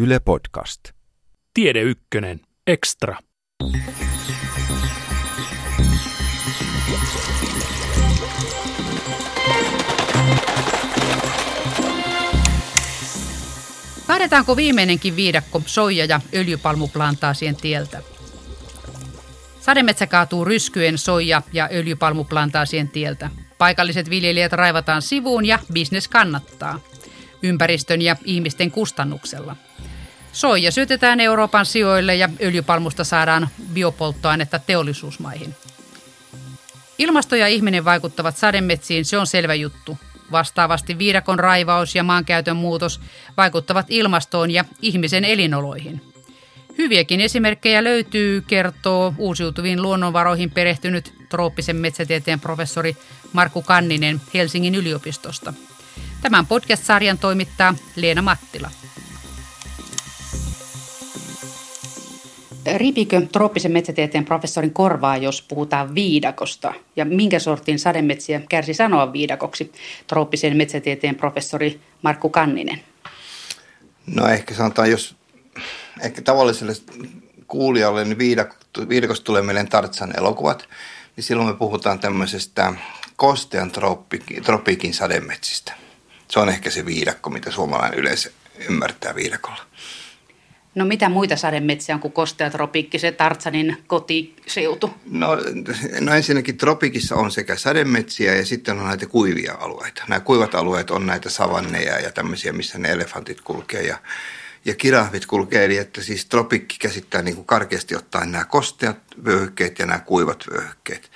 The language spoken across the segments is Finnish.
Yle Podcast. Tiede Ykkönen. Extra. Kaadetaanko viimeinenkin viidakko soija- ja öljypalmuplantaasien tieltä? Sademetsä kaatuu ryskyen soija- ja öljypalmuplantaasien tieltä. Paikalliset viljelijät raivataan sivuun ja bisnes kannattaa. Ympäristön ja ihmisten kustannuksella. Soija syötetään Euroopan sijoille ja öljypalmusta saadaan biopolttoainetta teollisuusmaihin. Ilmasto ja ihminen vaikuttavat sademetsiin, se on selvä juttu. Vastaavasti viidakon raivaus ja maankäytön muutos vaikuttavat ilmastoon ja ihmisen elinoloihin. Hyviäkin esimerkkejä löytyy, kertoo uusiutuviin luonnonvaroihin perehtynyt trooppisen metsätieteen professori Markku Kanninen Helsingin yliopistosta. Tämän podcast-sarjan toimittaa Leena Mattila. Riipikö trooppisen metsätieteen professorin korvaa, jos puhutaan viidakosta? Ja minkä sortin sademetsiä kärsi sanoa viidakoksi? Trooppisen metsätieteen professori Markku Kanninen. No ehkä sanotaan, jos ehkä tavalliselle kuulijalle niin viidakosta tulee mieleen Tartsan elokuvat, niin silloin me puhutaan tämmöisestä kostean tropiikin sademetsistä. Se on ehkä se viidakko, mitä suomalainen yleensä ymmärtää viidakolla. No mitä muita sademetsiä on kuin kostea tropiikki, se Tartsanin kotiseutu? No, no ensinnäkin tropikissa on sekä sademetsiä ja sitten on näitä kuivia alueita. Nämä kuivat alueet on näitä savanneja ja tämmöisiä, missä ne elefantit kulkee ja, ja kirahvit kulkee. Eli että siis tropikki käsittää niin kuin karkeasti ottaen nämä kosteat vyöhykkeet ja nämä kuivat vyöhykkeet.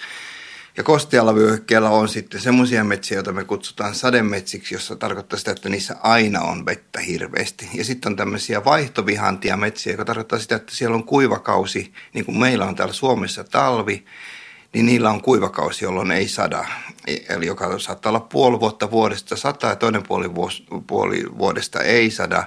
Ja kostealla vyöhykkeellä on sitten semmoisia metsiä, joita me kutsutaan sademetsiksi, jossa tarkoittaa sitä, että niissä aina on vettä hirveästi. Ja sitten on tämmöisiä vaihtovihantia metsiä, joka tarkoittaa sitä, että siellä on kuivakausi, niin kuin meillä on täällä Suomessa talvi, niin niillä on kuivakausi, jolloin ei sada. Eli joka saattaa olla puoli vuotta vuodesta sata ja toinen puoli, vuos, puoli vuodesta ei sada.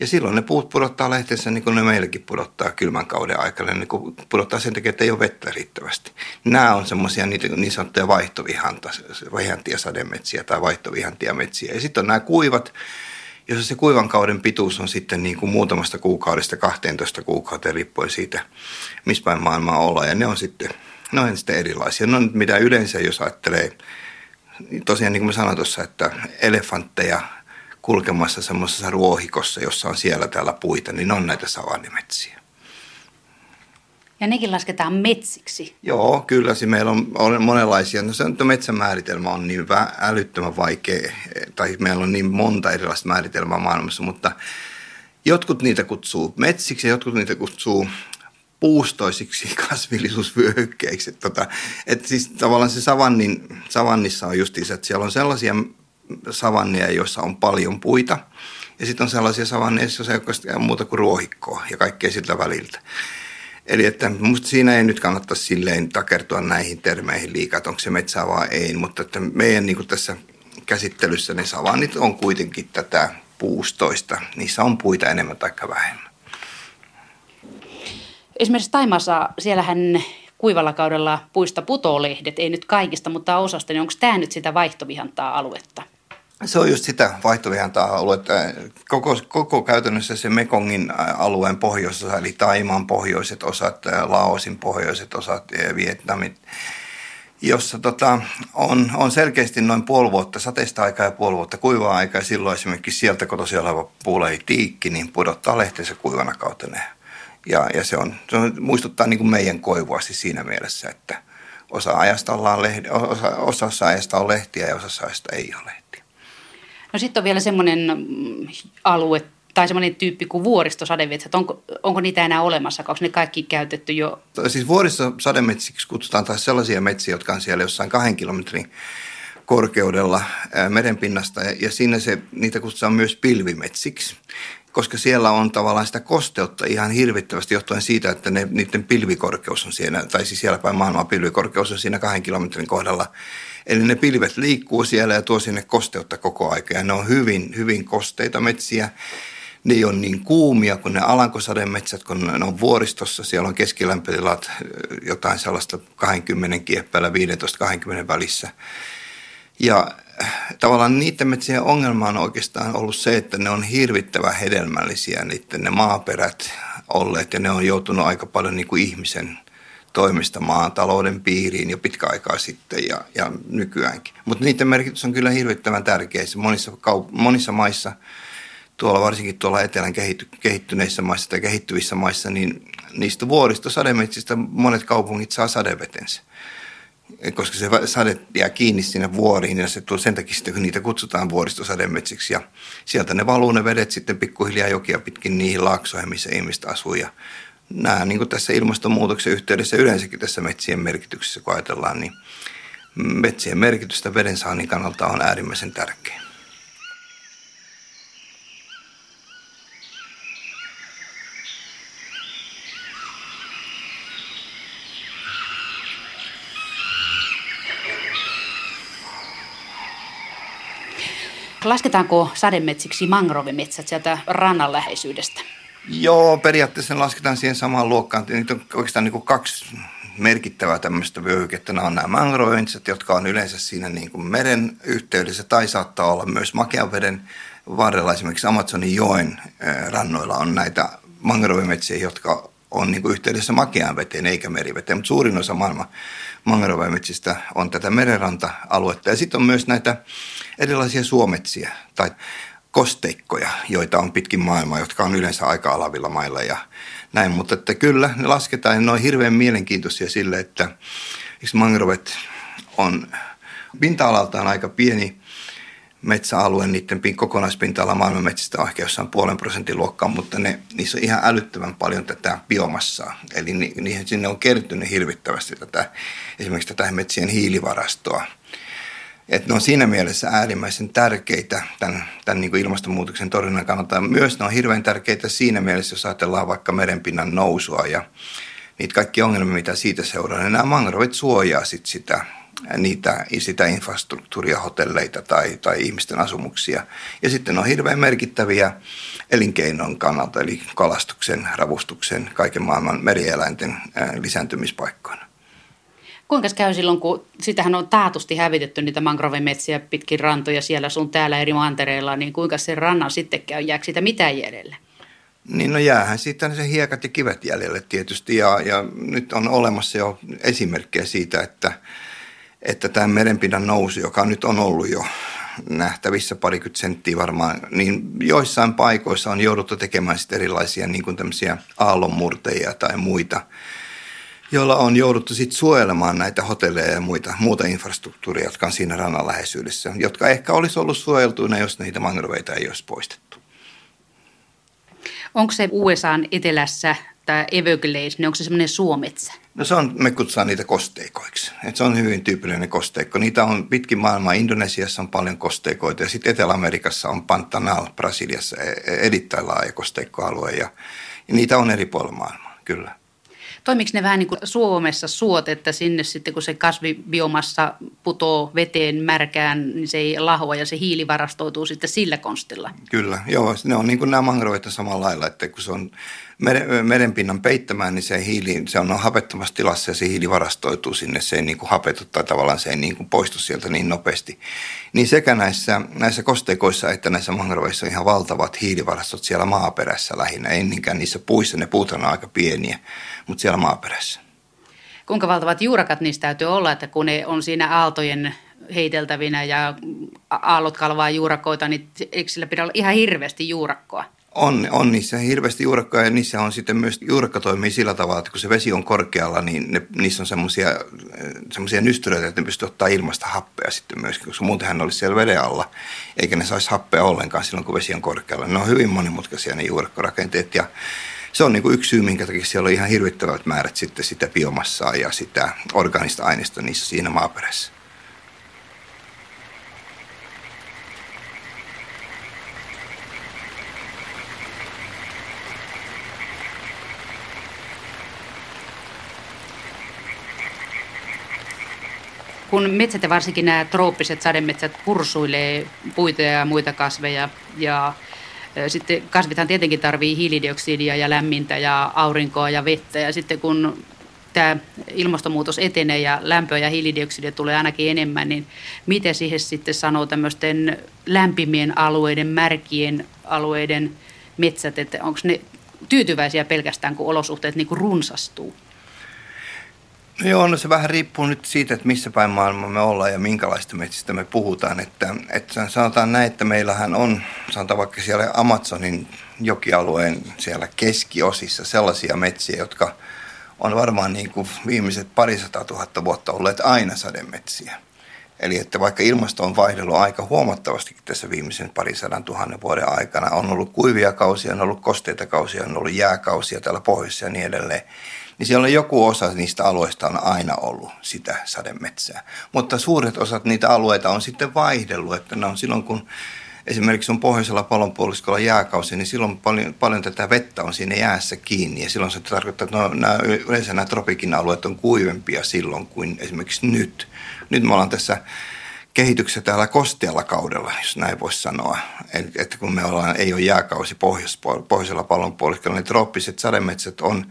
Ja silloin ne puut pudottaa lehtensä niin kuin ne meilläkin pudottaa kylmän kauden aikana, niin kuin pudottaa sen takia, että ei ole vettä riittävästi. Nämä on semmoisia niin sanottuja vaihtovihantia sademetsiä tai vaihtovihantia metsiä. Ja sitten on nämä kuivat, jos se kuivan kauden pituus on sitten niin kuin muutamasta kuukaudesta 12 kuukauteen riippuen siitä, missä päin maailmaa ollaan. Ja ne on sitten, ne on sitten erilaisia. No mitä yleensä, jos ajattelee, tosiaan niin kuin mä sanoin tuossa, että elefantteja – kulkemassa semmoisessa ruohikossa, jossa on siellä täällä puita, niin on näitä savannimetsiä. Ja nekin lasketaan metsiksi. Joo, kyllä. Se meillä on, on monenlaisia. No se on, metsän määritelmä on niin älyttömän vaikea, tai meillä on niin monta erilaista määritelmää maailmassa, mutta jotkut niitä kutsuu metsiksi ja jotkut niitä kutsuu puustoisiksi kasvillisuusvyöhykkeiksi. Että, tota, että siis tavallaan se savannin, savannissa on justiinsa, että siellä on sellaisia savanneja, joissa on paljon puita. Ja sitten on sellaisia savanneja, joissa ei ole muuta kuin ruohikkoa ja kaikkea siltä väliltä. Eli että musta siinä ei nyt kannattaisi silleen takertua näihin termeihin liikaa, että onko se metsää vai ei, mutta että meidän niin kuin tässä käsittelyssä ne savannit on kuitenkin tätä puustoista. Niissä on puita enemmän tai vähemmän. Esimerkiksi Taimassa, siellähän kuivalla kaudella puista putoo lehdet, ei nyt kaikista, mutta osasta, niin onko tämä nyt sitä vaihtovihantaa aluetta? Se on just sitä vaihtovihantaa aluetta. Koko, koko käytännössä se Mekongin alueen pohjoisosa, eli Taimaan pohjoiset osat, Laosin pohjoiset osat, Vietnamit, jossa tota, on, on selkeästi noin puoli vuotta sateista aikaa ja puoli vuotta kuivaa aikaa. Silloin esimerkiksi sieltä kotoisin oleva puulei tiikki, niin pudottaa lehtensä kuivana kautta ne. Ja, ja se, on, se on, muistuttaa niin kuin meidän koivuasti siinä mielessä, että osa ajasta ollaan lehdi, osa, osassa ajasta on lehtiä ja osassa ajasta ei ole lehtiä. No sitten on vielä semmoinen mm, alue tai semmoinen tyyppi kuin vuoristosademetsät. Onko, onko niitä enää olemassa? Onko ne kaikki käytetty jo? Siis vuoristosademetsiksi kutsutaan taas sellaisia metsiä, jotka on siellä jossain kahden kilometrin korkeudella merenpinnasta ja, siinä se, niitä kutsutaan myös pilvimetsiksi koska siellä on tavallaan sitä kosteutta ihan hirvittävästi johtuen siitä, että ne, niiden pilvikorkeus on siellä, tai siis siellä päin maailmaa pilvikorkeus on siinä kahden kilometrin kohdalla. Eli ne pilvet liikkuu siellä ja tuo sinne kosteutta koko aika ja ne on hyvin, hyvin kosteita metsiä. Ne ei ole niin kuumia kuin ne alankosademetsät, kun ne on vuoristossa. Siellä on keskilämpötilat jotain sellaista 20 kieppeillä 15-20 välissä. Ja tavallaan niiden metsien ongelma on oikeastaan ollut se, että ne on hirvittävän hedelmällisiä, niiden ne maaperät olleet ja ne on joutunut aika paljon niin kuin ihmisen toimesta maatalouden piiriin jo pitkä aikaa sitten ja, ja nykyäänkin. Mutta niiden merkitys on kyllä hirvittävän tärkeä. Monissa, kaup- monissa maissa, tuolla varsinkin tuolla etelän kehitty- kehittyneissä maissa tai kehittyvissä maissa, niin niistä vuoristosademetsistä monet kaupungit saa sadevetensä koska se sade jää kiinni sinne vuoriin ja se tulee sen takia sitten, kun niitä kutsutaan vuoristosademetsiksi ja sieltä ne valuu ne vedet sitten pikkuhiljaa jokia pitkin niihin laaksoihin, missä ihmiset asuu ja nämä niin kuin tässä ilmastonmuutoksen yhteydessä yleensäkin tässä metsien merkityksessä, kun ajatellaan, niin metsien merkitystä vedensaannin kannalta on äärimmäisen tärkeä. Lasketaanko sademetsiksi mangrovemetsät sieltä rannan läheisyydestä? Joo, periaatteessa ne lasketaan siihen samaan luokkaan. Niitä on oikeastaan niin kuin kaksi merkittävää tämmöistä vyöhykettä. Nämä on nämä mangrovemetsät, jotka on yleensä siinä niin kuin meren yhteydessä tai saattaa olla myös makean veden varrella. Esimerkiksi Amazonin joen rannoilla on näitä mangrovemetsiä, jotka on niin kuin yhteydessä makeaan veteen eikä meriveteen, mutta suurin osa maailman mangrovemetsistä on tätä merenranta-aluetta. Ja sitten on myös näitä erilaisia suometsiä tai kosteikkoja, joita on pitkin maailmaa, jotka on yleensä aika alavilla mailla ja näin. Mutta että kyllä, ne lasketaan ja ne on hirveän mielenkiintoisia sille, että mangrovet on pinta-alaltaan aika pieni metsäalue, niiden kokonaispinta-ala maailman metsistä on ehkä jossain puolen prosentin luokkaa, mutta ne, niissä on ihan älyttömän paljon tätä biomassaa. Eli ni, niihin sinne on kertynyt hirvittävästi tätä, esimerkiksi tätä metsien hiilivarastoa. Et ne on siinä mielessä äärimmäisen tärkeitä tämän, tämän niin kuin ilmastonmuutoksen torjunnan kannalta. Myös ne on hirveän tärkeitä siinä mielessä, jos ajatellaan vaikka merenpinnan nousua ja niitä kaikki ongelmia, mitä siitä seuraa. Niin nämä mangrovit suojaa sit sitä, niitä, sitä infrastruktuuria, hotelleita tai, tai ihmisten asumuksia. Ja sitten ne on hirveän merkittäviä elinkeinon kannalta, eli kalastuksen, ravustuksen, kaiken maailman merieläinten lisääntymispaikkoina. Kuinka käy silloin, kun sitähän on taatusti hävitetty niitä mangrovemetsiä pitkin rantoja siellä sun täällä eri mantereilla, niin kuinka se rannan sitten käy? Jääkö sitä mitään jäljelle? Niin no jäähän sitten se hiekat ja kivet jäljelle tietysti ja, ja nyt on olemassa jo esimerkkejä siitä, että, että tämä merenpinnan nousu, joka nyt on ollut jo nähtävissä parikymmentä senttiä varmaan, niin joissain paikoissa on jouduttu tekemään sitten erilaisia niin kuin tämmöisiä aallonmurteja tai muita – joilla on jouduttu sitten suojelemaan näitä hotelleja ja muita, muuta infrastruktuuria, jotka on siinä rannan läheisyydessä, jotka ehkä olisi ollut suojeltuina, jos niitä mangroveita ei olisi poistettu. Onko se USAn etelässä tämä Everglades, niin onko se semmoinen suometsä? No se on, me kutsutaan niitä kosteikoiksi. Et se on hyvin tyypillinen kosteikko. Niitä on pitkin maailmaa. Indonesiassa on paljon kosteikoita ja sitten Etelä-Amerikassa on Pantanal, Brasiliassa e, e, erittäin laaja kosteikkoalue ja, ja niitä on eri puolilla maailmaa, kyllä. Toimiko ne vähän niin kuin Suomessa suot, että sinne sitten kun se kasvibiomassa putoo veteen märkään, niin se ei lahoa ja se hiili varastoituu sitten sillä konstilla? Kyllä, joo. Ne on niin kuin nämä mangrovet samalla lailla, että kun se on merenpinnan peittämään, niin se hiili, se on hapettomassa tilassa ja se hiili varastoituu sinne, se ei niin kuin hapetu tai tavallaan se ei niin kuin poistu sieltä niin nopeasti. Niin sekä näissä, näissä kosteikoissa että näissä mangroveissa on ihan valtavat hiilivarastot siellä maaperässä lähinnä, ei niinkään niissä puissa, ne puut on aika pieniä, mutta siellä maaperässä. Kuinka valtavat juurakat niistä täytyy olla, että kun ne on siinä aaltojen heiteltävinä ja aallot kalvaa juurakoita, niin eikö sillä pidä olla ihan hirveästi juurakkoa? On, on niissä hirveästi juurakkoja ja niissä on sitten myös, juurakka toimii sillä tavalla, että kun se vesi on korkealla, niin ne, niissä on semmoisia nystyröitä, että ne pystyy ottaa ilmasta happea sitten myös, koska muutenhan ne olisi siellä veden alla, eikä ne saisi happea ollenkaan silloin, kun vesi on korkealla. Ne on hyvin monimutkaisia ne juurakkorakenteet ja se on niin kuin yksi syy, minkä takia siellä on ihan hirvittävät määrät sitten sitä biomassaa ja sitä organista aineista niissä siinä maaperässä. Kun metsät ja varsinkin nämä trooppiset sademetsät pursuilee puita ja muita kasveja ja sitten kasvithan tietenkin tarvii hiilidioksidia ja lämmintä ja aurinkoa ja vettä ja sitten kun tämä ilmastonmuutos etenee ja lämpöä ja hiilidioksidia tulee ainakin enemmän, niin miten siihen sitten sanoo tämmöisten lämpimien alueiden, märkien alueiden metsät, että onko ne tyytyväisiä pelkästään, kun olosuhteet niin kuin runsastuu? No joo, no se vähän riippuu nyt siitä, että missä päin maailmaa me ollaan ja minkälaista metsistä me puhutaan. Että, että sanotaan näin, että meillähän on, sanotaan vaikka siellä Amazonin jokialueen siellä keskiosissa sellaisia metsiä, jotka on varmaan niin kuin viimeiset parisataa tuhatta vuotta olleet aina sademetsiä. Eli että vaikka ilmasto on vaihdellut aika huomattavasti tässä viimeisen parisadan tuhannen vuoden aikana, on ollut kuivia kausia, on ollut kosteita kausia, on ollut jääkausia täällä pohjoisessa ja niin edelleen, niin siellä on joku osa niistä alueista on aina ollut sitä sademetsää. Mutta suuret osat niitä alueita on sitten vaihdellut, että ne on silloin kun esimerkiksi on pohjoisella pallonpuoliskolla jääkausi, niin silloin paljon, paljon tätä vettä on siinä jäässä kiinni. Ja silloin se tarkoittaa, että no, nämä, yleensä nämä tropikin alueet on kuivempia silloin kuin esimerkiksi nyt. Nyt me ollaan tässä kehityksessä täällä kostealla kaudella, jos näin voisi sanoa. Että kun me ollaan, ei ole jääkausi pohjois, pohjoisella pallonpuoliskolla, niin trooppiset sademetsät on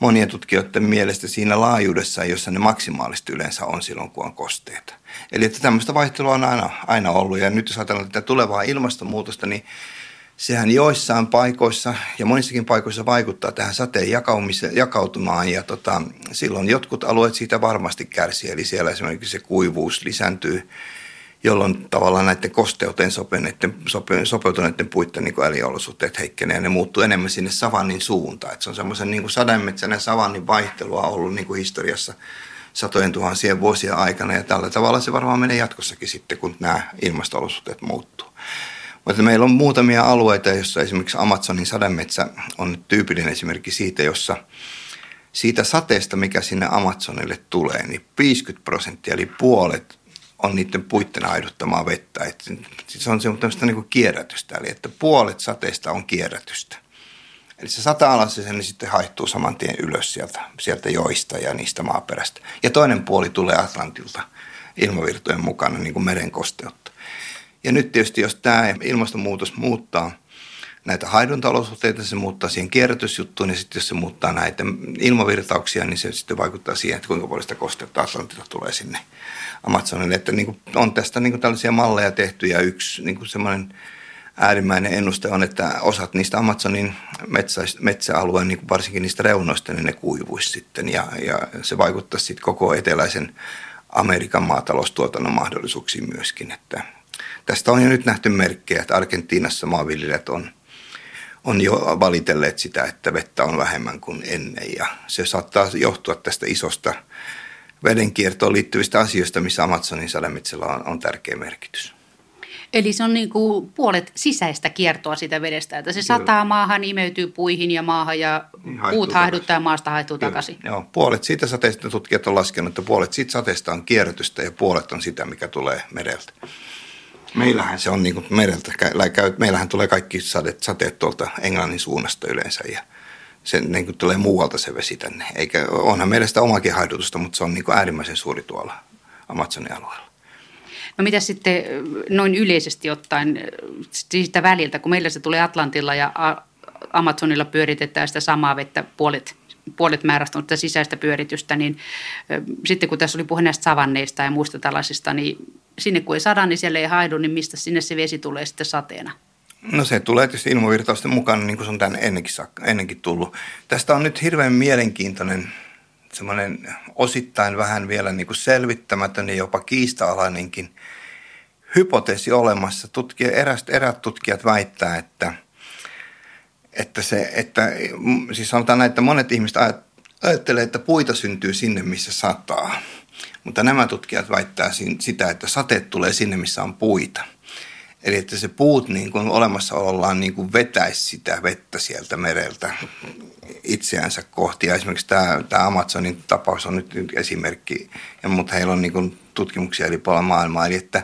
monien tutkijoiden mielestä siinä laajuudessa, jossa ne maksimaalisesti yleensä on silloin, kun on kosteita. Eli että tämmöistä vaihtelua on aina, aina ollut. Ja nyt jos ajatellaan tätä tulevaa ilmastonmuutosta, niin sehän joissain paikoissa ja monissakin paikoissa vaikuttaa tähän sateen jakautumaan ja tota, silloin jotkut alueet siitä varmasti kärsii. Eli siellä esimerkiksi se kuivuus lisääntyy jolloin tavallaan näiden kosteuteen sopeutuneiden puitten niin eliolosuhteet heikkenee ja ne muuttuu enemmän sinne savannin suuntaan. Et se on semmoisen niin sademetsän ja savannin vaihtelua ollut niin kuin historiassa satojen tuhansien vuosien aikana ja tällä tavalla se varmaan menee jatkossakin sitten, kun nämä ilmastolosuhteet muuttuu. Mutta meillä on muutamia alueita, joissa esimerkiksi Amazonin sademetsä on tyypillinen esimerkki siitä, jossa siitä sateesta, mikä sinne Amazonille tulee, niin 50 prosenttia eli puolet on niiden puitten aiduttamaa vettä. Et se on semmoista niin kierrätystä, eli että puolet sateesta on kierrätystä. Eli se sata alas ja niin sitten haihtuu saman tien ylös sieltä, sieltä joista ja niistä maaperästä. Ja toinen puoli tulee Atlantilta ilmavirtojen mukana niin kuin meren kosteutta. Ja nyt tietysti, jos tämä ilmastonmuutos muuttaa näitä haiduntalosuhteita, se muuttaa siihen kierrätysjuttuun ja sitten jos se muuttaa näitä ilmavirtauksia, niin se sitten vaikuttaa siihen, että kuinka paljon sitä kosteutta Atlantilta tulee sinne Amazonille. Että niin kuin on tästä niin kuin tällaisia malleja tehty ja yksi niin kuin semmoinen äärimmäinen ennuste on, että osat niistä Amazonin metsä, metsäalueen, niin kuin varsinkin niistä reunoista, niin ne kuivuisi sitten ja, ja se vaikuttaisi sitten koko eteläisen Amerikan maataloustuotannon mahdollisuuksiin myöskin. Että tästä on jo nyt nähty merkkejä, että Argentiinassa maanviljelijät on, on jo valitelleet sitä, että vettä on vähemmän kuin ennen ja se saattaa johtua tästä isosta vedenkiertoon liittyvistä asioista, missä Amazonin sademetsillä on, on tärkeä merkitys. Eli se on niin kuin puolet sisäistä kiertoa sitä vedestä, että se sataa maahan, imeytyy puihin ja maahan ja niin, puut haihduttaa ja maasta haihtuu Kyllä. takaisin. Joo, puolet siitä sateesta tutkijat on laskenut, että puolet siitä sateesta on kierrätystä ja puolet on sitä, mikä tulee mereltä. Meillähän se on niin kuin mereltä, meillähän tulee kaikki sateet, sateet tuolta Englannin suunnasta yleensä ja se niin kuin tulee muualta se vesi tänne. Eikä, onhan meillä sitä omakin haidutusta, mutta se on niin kuin äärimmäisen suuri tuolla Amazonin alueella. No mitä sitten noin yleisesti ottaen siitä väliltä, kun meillä se tulee Atlantilla ja Amazonilla pyöritetään sitä samaa vettä puolet, puolet määrästä on sisäistä pyöritystä, niin sitten kun tässä oli puhe näistä savanneista ja muista tällaisista, niin sinne kun ei sada, niin siellä ei haidu, niin mistä sinne se vesi tulee sitten sateena? No se tulee tietysti ilmavirtausten mukana, niin kuin se on tänne ennenkin, ennenkin tullut. Tästä on nyt hirveän mielenkiintoinen, semmoinen osittain vähän vielä niin kuin selvittämätön ja jopa kiista-alainenkin hypoteesi olemassa. Tutkija, erät, erät tutkijat väittää, että, että, se, että siis sanotaan näin, että monet ihmiset ajattelee, että puita syntyy sinne, missä sataa. Mutta nämä tutkijat väittää sitä, että sateet tulee sinne, missä on puita – Eli että se puut niin kuin olemassaolollaan niin kuin vetäisi sitä vettä sieltä mereltä itseänsä kohti. Ja esimerkiksi tämä, tämä Amazonin tapaus on nyt esimerkki, ja, mutta heillä on niin kuin tutkimuksia eri puolilla maailmaa. Eli että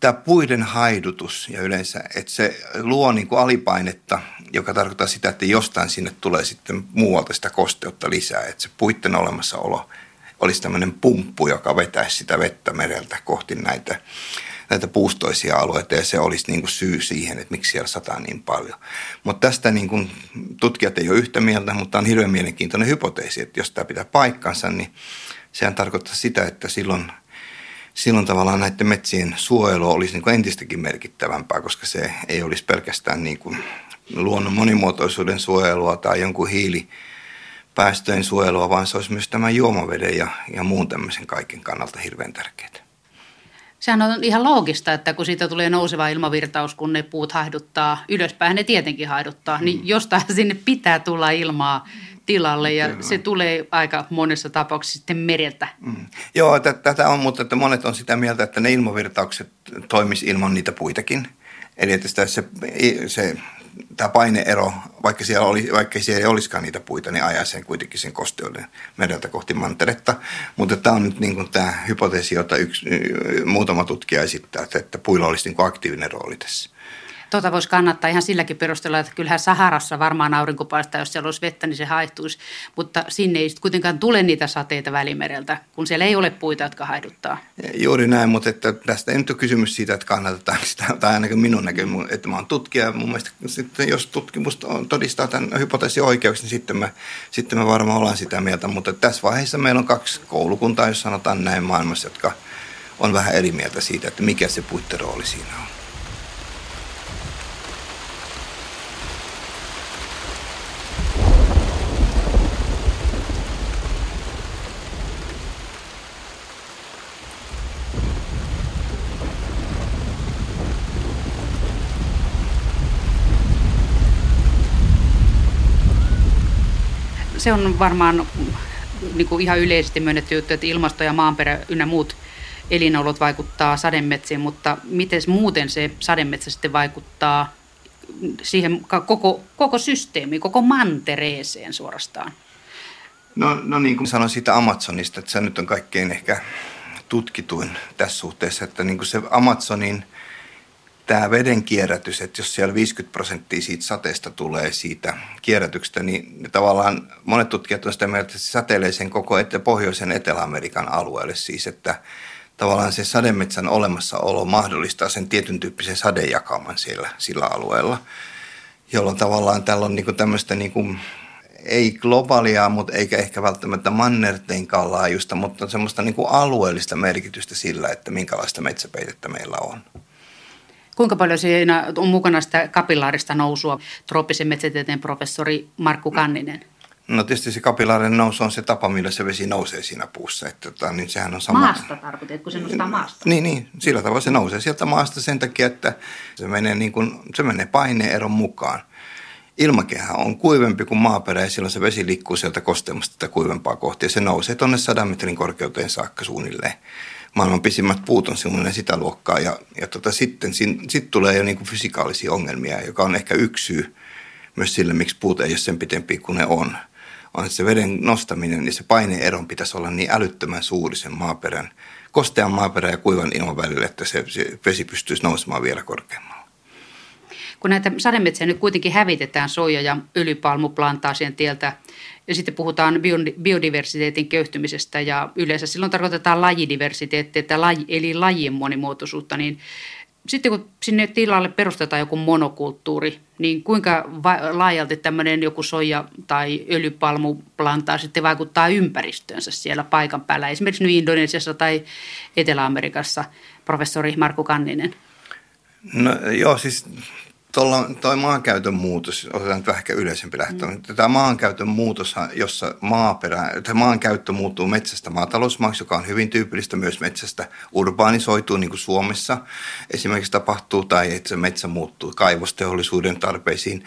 tämä puiden haidutus ja yleensä, että se luo niin kuin alipainetta, joka tarkoittaa sitä, että jostain sinne tulee sitten muualta sitä kosteutta lisää. Että se puitten olemassaolo olisi tämmöinen pumppu, joka vetäisi sitä vettä mereltä kohti näitä näitä puustoisia alueita ja se olisi niin kuin syy siihen, että miksi siellä sataa niin paljon. Mutta tästä niin kuin tutkijat ei ole yhtä mieltä, mutta on hirveän mielenkiintoinen hypoteesi, että jos tämä pitää paikkansa, niin sehän tarkoittaa sitä, että silloin, silloin tavallaan näiden metsien suojelu olisi niin kuin entistäkin merkittävämpää, koska se ei olisi pelkästään niin kuin luonnon monimuotoisuuden suojelua tai jonkun hiili päästöjen suojelua, vaan se olisi myös tämän juomaveden ja, ja muun tämmöisen kaiken kannalta hirveän tärkeää. Sehän on ihan loogista, että kun siitä tulee nouseva ilmavirtaus, kun ne puut haiduttaa, ylöspäin ne tietenkin haiduttaa, niin mm. niin jostain sinne pitää tulla ilmaa tilalle ja Kyllä. se tulee aika monessa tapauksessa sitten mereltä. Mm. Joo, t- tätä on, mutta että monet on sitä mieltä, että ne ilmavirtaukset toimisi ilman niitä puitakin. Eli että sitä se, se tämä paineero, vaikka siellä, oli, vaikka siellä ei olisikaan niitä puita, niin ajaa sen kuitenkin sen kosteuden mereltä kohti manteretta. Mutta tämä on nyt niin kuin tämä hypoteesi, jota yksi, muutama tutkija esittää, että puilla olisi niin kuin aktiivinen rooli tässä. Tuota voisi kannattaa ihan silläkin perusteella, että kyllähän Saharassa varmaan aurinko paistaa, jos siellä olisi vettä, niin se haihtuisi. Mutta sinne ei kuitenkaan tule niitä sateita välimereltä, kun siellä ei ole puita, jotka haiduttaa. Juuri näin, mutta että tästä ei nyt ole kysymys siitä, että kannatetaan sitä, tai ainakin minun näkemys, että mä oon tutkija. Mun mielestä sitten, jos tutkimus todistaa tämän hypoteesin oikeuksi, niin sitten me, sitten me varmaan ollaan sitä mieltä. Mutta tässä vaiheessa meillä on kaksi koulukuntaa, jos sanotaan näin maailmassa, jotka on vähän eri mieltä siitä, että mikä se puitten rooli siinä on. Se on varmaan niin kuin ihan yleisesti myönnetty juttu, että ilmasto ja maanperä ynnä muut elinolot vaikuttaa sademetsiin, mutta miten muuten se sademetsä sitten vaikuttaa siihen koko, koko systeemiin, koko mantereeseen suorastaan? No, no niin kuin sanoin siitä Amazonista, että se nyt on kaikkein ehkä tutkituin tässä suhteessa, että niin kuin se Amazonin – tämä veden kierrätys, että jos siellä 50 prosenttia siitä sateesta tulee siitä kierrätyksestä, niin tavallaan monet tutkijat ovat sitä mieltä, että se säteilee sen koko ette, pohjoisen Etelä-Amerikan alueelle siis, että tavallaan se sademetsän olemassaolo mahdollistaa sen tietyn tyyppisen sadejakauman siellä sillä alueella, jolloin tavallaan tällä on niinku tämmöistä niinku, ei globaalia, mutta eikä ehkä välttämättä mannerteinkaan laajuista, mutta semmoista niinku alueellista merkitystä sillä, että minkälaista metsäpeitettä meillä on. Kuinka paljon siinä on mukana sitä kapillaarista nousua, trooppisen metsätieteen professori Markku Kanninen? No tietysti se kapilaarinen nousu on se tapa, millä se vesi nousee siinä puussa. Että, tota, niin sehän on sama. Maasta tarkoitat, kun se nostaa maasta? Niin, niin, sillä tavalla se nousee sieltä maasta sen takia, että se menee, niin kuin, se menee paineeron mukaan. Ilmakehä on kuivempi kuin maaperä ja silloin se vesi liikkuu sieltä kosteamasta tätä kuivempaa kohti ja se nousee tuonne sadan metrin korkeuteen saakka suunnilleen maailman pisimmät puut on semmoinen sitä luokkaa. Ja, ja tota, sitten sit tulee jo niinku fysikaalisia ongelmia, joka on ehkä yksi syy myös sille, miksi puut ei ole sen pitempi kuin ne on. On, että se veden nostaminen ja se paineeron pitäisi olla niin älyttömän suuri sen maaperän, kostean maaperän ja kuivan ilman välillä, että se, se vesi pystyisi nousemaan vielä korkeammalle. Kun näitä sademetsiä nyt kuitenkin hävitetään soija- ja öljypalmuplantaasien tieltä. Ja sitten puhutaan biodiversiteetin köyhtymisestä ja yleensä silloin tarkoitetaan lajidiversiteettiä, eli lajien monimuotoisuutta, niin sitten kun sinne tilalle perustetaan joku monokulttuuri, niin kuinka laajalti tämmöinen joku soja tai öljypalmuplanta sitten vaikuttaa ympäristöönsä siellä paikan päällä, esimerkiksi nyt Indonesiassa tai Etelä-Amerikassa, professori Markku Kanninen? No joo, siis Tuolla, toi maankäytön muutos, otetaan nyt vähän yleisempi lähtö. Mm. Tämä maankäytön muutos, jossa maaperä, tämä maankäyttö muuttuu metsästä maatalousmaaksi, joka on hyvin tyypillistä myös metsästä urbaanisoituu, niin kuin Suomessa esimerkiksi tapahtuu, tai että se metsä muuttuu kaivosteollisuuden tarpeisiin,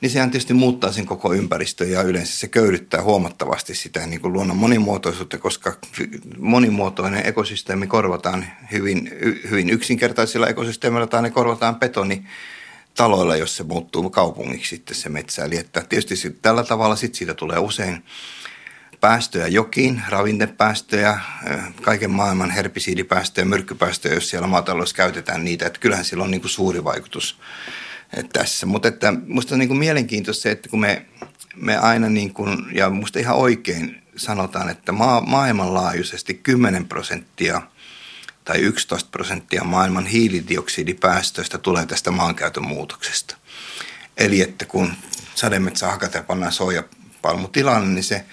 niin sehän tietysti muuttaa sen koko ympäristön ja yleensä se köydyttää huomattavasti sitä niin kuin luonnon monimuotoisuutta, koska monimuotoinen ekosysteemi korvataan hyvin, hyvin yksinkertaisilla ekosysteemillä tai ne korvataan betoni taloilla, jos se muuttuu kaupungiksi sitten se metsä. Eli että tietysti tällä tavalla sitten siitä tulee usein päästöjä jokiin, ravintepäästöjä, kaiken maailman herbisiidipäästöjä, myrkkypäästöjä, jos siellä maataloudessa käytetään niitä. Että kyllähän sillä on niin kuin suuri vaikutus tässä. Mutta että musta on niin kuin mielenkiintoista se, että kun me, me aina niin kuin, ja musta ihan oikein sanotaan, että maa, maailmanlaajuisesti 10 prosenttia tai 11 prosenttia maailman hiilidioksidipäästöistä tulee tästä maankäytön muutoksesta. Eli että kun sademetsä hakataan ja pannaan soijapalmutilalle, niin se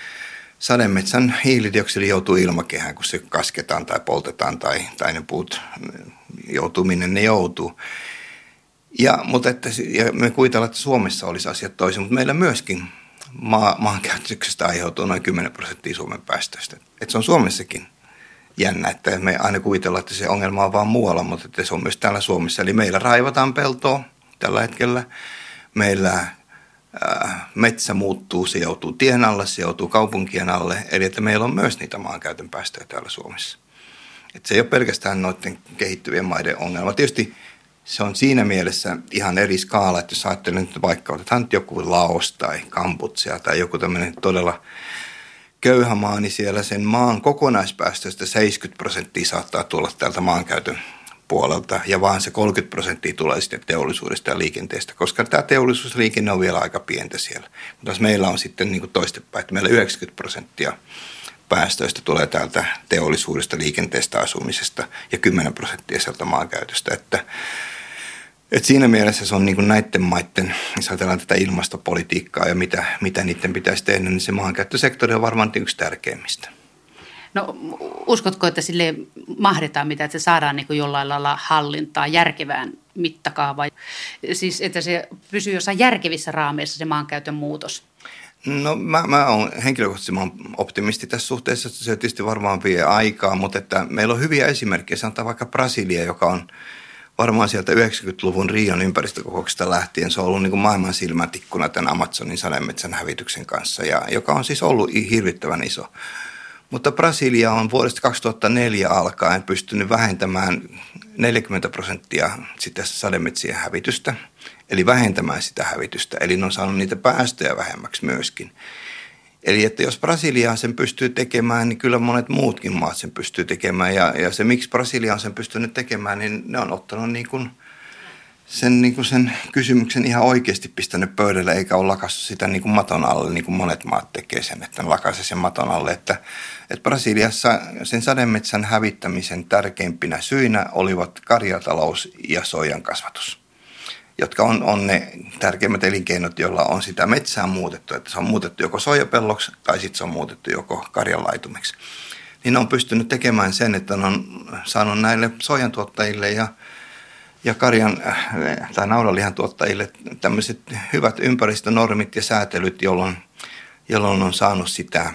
sademetsän hiilidioksidi joutuu ilmakehään, kun se kasketaan tai poltetaan tai, tai ne puut joutuu minne ne joutuu. Ja, mutta että, ja me kuvitellaan, että Suomessa olisi asiat toisin, mutta meillä myöskin maa, maankäytöksestä aiheutuu noin 10 prosenttia Suomen päästöistä. Että se on Suomessakin jännä, että me aina kuvitellaan, että se ongelma on vaan muualla, mutta että se on myös täällä Suomessa. Eli meillä raivataan peltoa tällä hetkellä. Meillä ää, metsä muuttuu, se joutuu tien alle, se joutuu kaupunkien alle. Eli että meillä on myös niitä maankäytön päästöjä täällä Suomessa. Että se ei ole pelkästään noiden kehittyvien maiden ongelma. Tietysti se on siinä mielessä ihan eri skaala, että jos ajattelee nyt vaikka otetaan joku Laos tai Kamputsia tai joku tämmöinen todella köyhä maa, niin siellä sen maan kokonaispäästöistä 70 prosenttia saattaa tulla täältä maankäytön puolelta ja vaan se 30 prosenttia tulee sitten teollisuudesta ja liikenteestä, koska tämä teollisuusliikenne on vielä aika pientä siellä. Mutta meillä on sitten niin toistepäin, että meillä 90 prosenttia päästöistä tulee täältä teollisuudesta, liikenteestä, asumisesta ja 10 prosenttia sieltä maankäytöstä, että et siinä mielessä se on niin kuin näiden maiden, jos ajatellaan tätä ilmastopolitiikkaa ja mitä, mitä niiden pitäisi tehdä, niin se maankäyttösektori on varmaan yksi tärkeimmistä. No uskotko, että sille mahdetaan mitä, että se saadaan niin kuin jollain lailla hallintaa järkevään mittakaavaan? Siis että se pysyy jossain järkevissä raameissa se maankäytön muutos? No mä, mä oon henkilökohtaisesti mä oon optimisti tässä suhteessa, että se tietysti varmaan vie aikaa, mutta että meillä on hyviä esimerkkejä. Sanotaan vaikka Brasilia, joka on varmaan sieltä 90-luvun Rion ympäristökokouksesta lähtien se on ollut niin kuin maailman silmätikkuna tämän Amazonin sademetsän hävityksen kanssa, ja, joka on siis ollut hirvittävän iso. Mutta Brasilia on vuodesta 2004 alkaen pystynyt vähentämään 40 prosenttia sitä sademetsien hävitystä, eli vähentämään sitä hävitystä, eli ne on saanut niitä päästöjä vähemmäksi myöskin. Eli että jos Brasilia sen pystyy tekemään, niin kyllä monet muutkin maat sen pystyy tekemään. Ja, ja se, miksi Brasilia on sen pystynyt tekemään, niin ne on ottanut niin kuin sen, niin kuin sen kysymyksen ihan oikeasti pistänyt pöydälle, eikä ole lakassu sitä niin kuin maton alle, niin kuin monet maat tekee sen, että ne lakaise sen maton alle. Että, että Brasiliassa sen sademetsän hävittämisen tärkeimpinä syinä olivat karjatalous ja soijan kasvatus jotka on, on ne tärkeimmät elinkeinot, joilla on sitä metsää muutettu. Että se on muutettu joko soijapelloksi tai sitten se on muutettu joko karjanlaitumiksi. Niin on pystynyt tekemään sen, että ne on saanut näille soijantuottajille ja, ja karjan äh, tai naudanlihan tuottajille tämmöiset hyvät ympäristönormit ja säätelyt, jolloin, jolloin on saanut sitä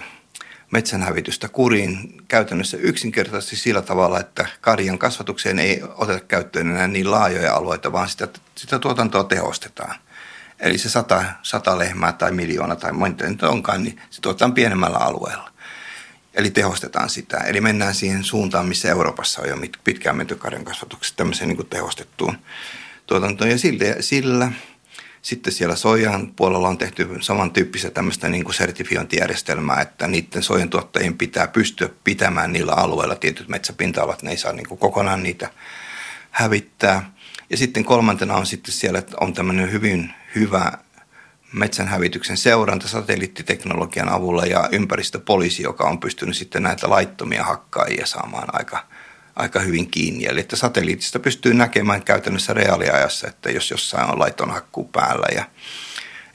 metsänhävitystä kuriin käytännössä yksinkertaisesti sillä tavalla, että karjan kasvatukseen ei oteta käyttöön enää niin laajoja alueita, vaan sitä, sitä tuotantoa tehostetaan. Eli se sata, sata lehmää tai miljoona tai monta nyt onkaan, niin se tuotetaan pienemmällä alueella. Eli tehostetaan sitä. Eli mennään siihen suuntaan, missä Euroopassa on jo pitkään menty karjan kasvatuksessa tämmöiseen niin tehostettuun tuotantoon. Ja sillä, sillä sitten siellä soijan puolella on tehty samantyyppistä tämmöistä niin kuin sertifiointijärjestelmää, että niiden soijan tuottajien pitää pystyä pitämään niillä alueilla tietyt metsäpinta-alat, ne ei saa niin kuin kokonaan niitä hävittää. Ja sitten kolmantena on sitten siellä, että on tämmöinen hyvin hyvä metsänhävityksen seuranta satelliittiteknologian avulla ja ympäristöpoliisi, joka on pystynyt sitten näitä laittomia hakkaajia saamaan aika aika hyvin kiinni. Eli että satelliitista pystyy näkemään käytännössä reaaliajassa, että jos jossain on laiton hakkuu päällä ja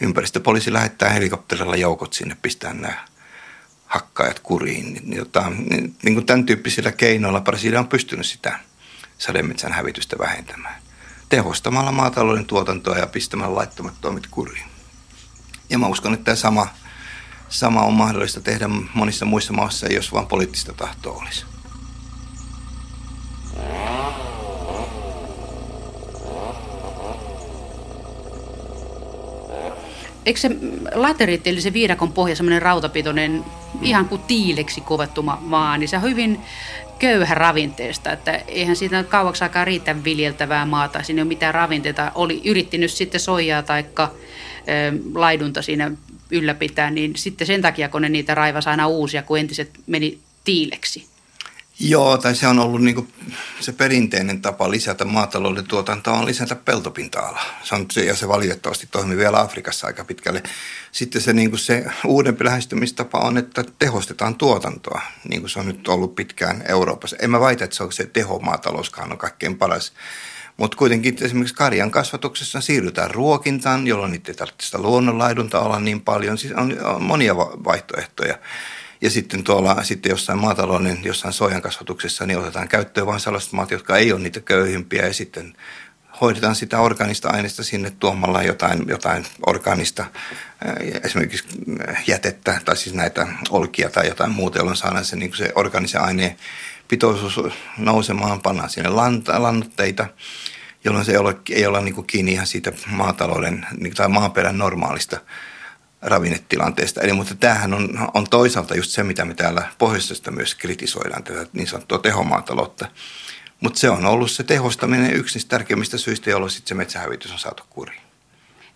ympäristöpoliisi lähettää helikopterilla joukot sinne pistää nämä hakkaajat kuriin. Niin, jota, niin, niin kuin tämän tyyppisillä keinoilla Brasilia on pystynyt sitä sademetsän hävitystä vähentämään. Tehostamalla maatalouden tuotantoa ja pistämällä laittomat toimet kuriin. Ja mä uskon, että tämä sama, sama on mahdollista tehdä monissa muissa maissa, jos vain poliittista tahtoa olisi. Eikö se lateriitti, eli se viidakon pohja, semmoinen rautapitoinen, ihan kuin tiileksi kovettuma maa, niin se on hyvin köyhä ravinteesta, että eihän siitä kauaksi aikaa riitä viljeltävää maata, siinä ei ole mitään ravinteita. Oli yrittänyt sitten soijaa tai laidunta siinä ylläpitää, niin sitten sen takia, kun ne niitä raivasi aina uusia, kun entiset meni tiileksi. Joo, tai se on ollut niin kuin se perinteinen tapa lisätä maatalouden tuotantoa on lisätä peltopinta-alaa. Se on, ja se valitettavasti toimii vielä Afrikassa aika pitkälle. Sitten se, niin kuin se uudempi lähestymistapa on, että tehostetaan tuotantoa, niin kuin se on nyt ollut pitkään Euroopassa. En mä väitä, että se on se tehomaatalouskaan on kaikkein paras. Mutta kuitenkin esimerkiksi karjan kasvatuksessa siirrytään ruokintaan, jolloin niitä ei tarvitse sitä luonnonlaidunta olla niin paljon. Siis on, on monia vaihtoehtoja. Ja sitten tuolla sitten jossain maatalouden, jossain sojan kasvatuksessa, niin otetaan käyttöön vain sellaiset maat, jotka ei ole niitä köyhimpiä. Ja sitten hoidetaan sitä organista aineista sinne tuomalla jotain, jotain organista, esimerkiksi jätettä tai siis näitä olkia tai jotain muuta, jolloin saadaan se, niin se organisen aineen pitoisuus nousemaan, pannaan sinne lannoitteita, jolloin se ei ole, ei ole niin kiinni ihan siitä maatalouden niin, tai maaperän normaalista ravinnetilanteesta. Eli mutta tämähän on, on toisaalta just se, mitä me täällä pohjoisesta myös kritisoidaan, tätä niin sanottua tehomaataloutta. Mutta se on ollut se tehostaminen yksi niistä tärkeimmistä syistä, jolloin sitten se metsähävitys on saatu kuriin.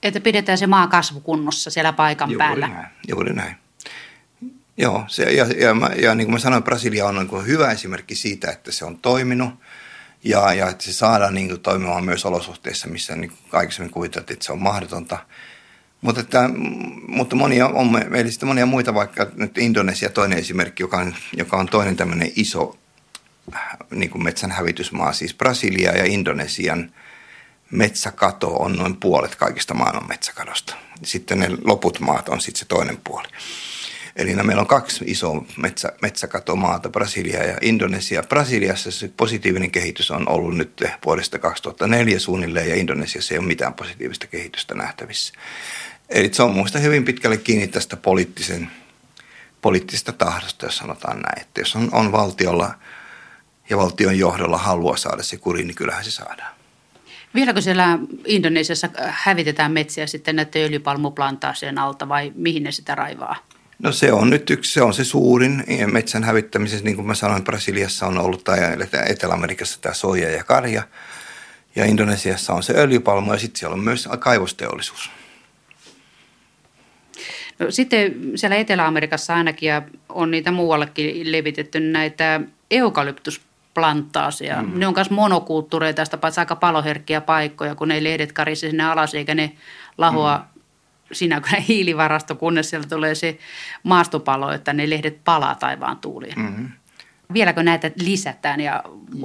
Että pidetään se maa kasvukunnossa siellä paikan juuri päällä. Näin, juuri näin. Joo, se, ja, ja, ja, ja niin kuin mä sanoin, Brasilia on niin hyvä esimerkki siitä, että se on toiminut ja, ja että se saadaan niin kuin toimimaan myös olosuhteissa, missä niin aikaisemmin kuviteltiin, että se on mahdotonta – mutta, että, mutta monia, on meillä sitten monia muita, vaikka nyt Indonesia toinen esimerkki, joka on, joka on toinen tämmöinen iso niin kuin metsän hävitysmaa, siis Brasilia ja Indonesian metsäkato on noin puolet kaikista maailman metsäkadosta. Sitten ne loput maat on sitten se toinen puoli. Eli no, meillä on kaksi isoa metsä, metsäkatomaata, Brasilia ja Indonesia. Brasiliassa se positiivinen kehitys on ollut nyt vuodesta 2004 suunnilleen ja Indonesiassa ei ole mitään positiivista kehitystä nähtävissä. Eli se on muista hyvin pitkälle kiinni tästä poliittisen, poliittisesta tahdosta, jos sanotaan näin. Että jos on, on valtiolla ja valtion johdolla halua saada se kuriin, niin kyllähän se saadaan. Vieläkö siellä Indonesiassa hävitetään metsiä sitten näiden öljypalmuplantaasien alta vai mihin ne sitä raivaa? No se on nyt yksi, se on se suurin metsän hävittämisessä, niin kuin mä sanoin, Brasiliassa on ollut tai Etelä-Amerikassa tämä soija ja karja. Ja Indonesiassa on se öljypalmu ja sitten siellä on myös kaivosteollisuus. Sitten siellä Etelä-Amerikassa ainakin ja on niitä muuallekin levitetty näitä eukalyptusplantaaseja. Mm. Ne on myös monokulttuureja tästä paitsi aika paloherkkiä paikkoja, kun ne lehdet karisi sinne alas eikä ne lahoa mm. siinä kun hiilivarasto, kunnes sieltä tulee se maastopalo, että ne lehdet palaa taivaan tuuliin. Mm-hmm. Vieläkö näitä lisätään ja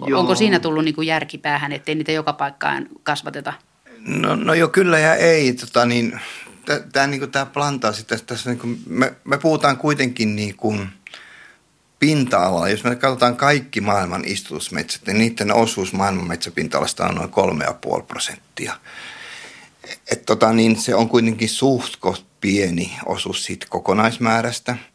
Joo. onko siinä tullut niin kuin järkipäähän, ettei niitä joka paikkaan kasvateta? No, no jo kyllä ja ei. Tota niin, tämä niin plantaasi, tässä, tässä niin kuin, me, me puhutaan kuitenkin niin kuin pinta-alaa. Jos me katsotaan kaikki maailman istutusmetsät, niin niiden osuus maailman metsäpinta-alasta on noin 3,5 prosenttia. Et tota, niin se on kuitenkin suht pieni osuus siitä kokonaismäärästä –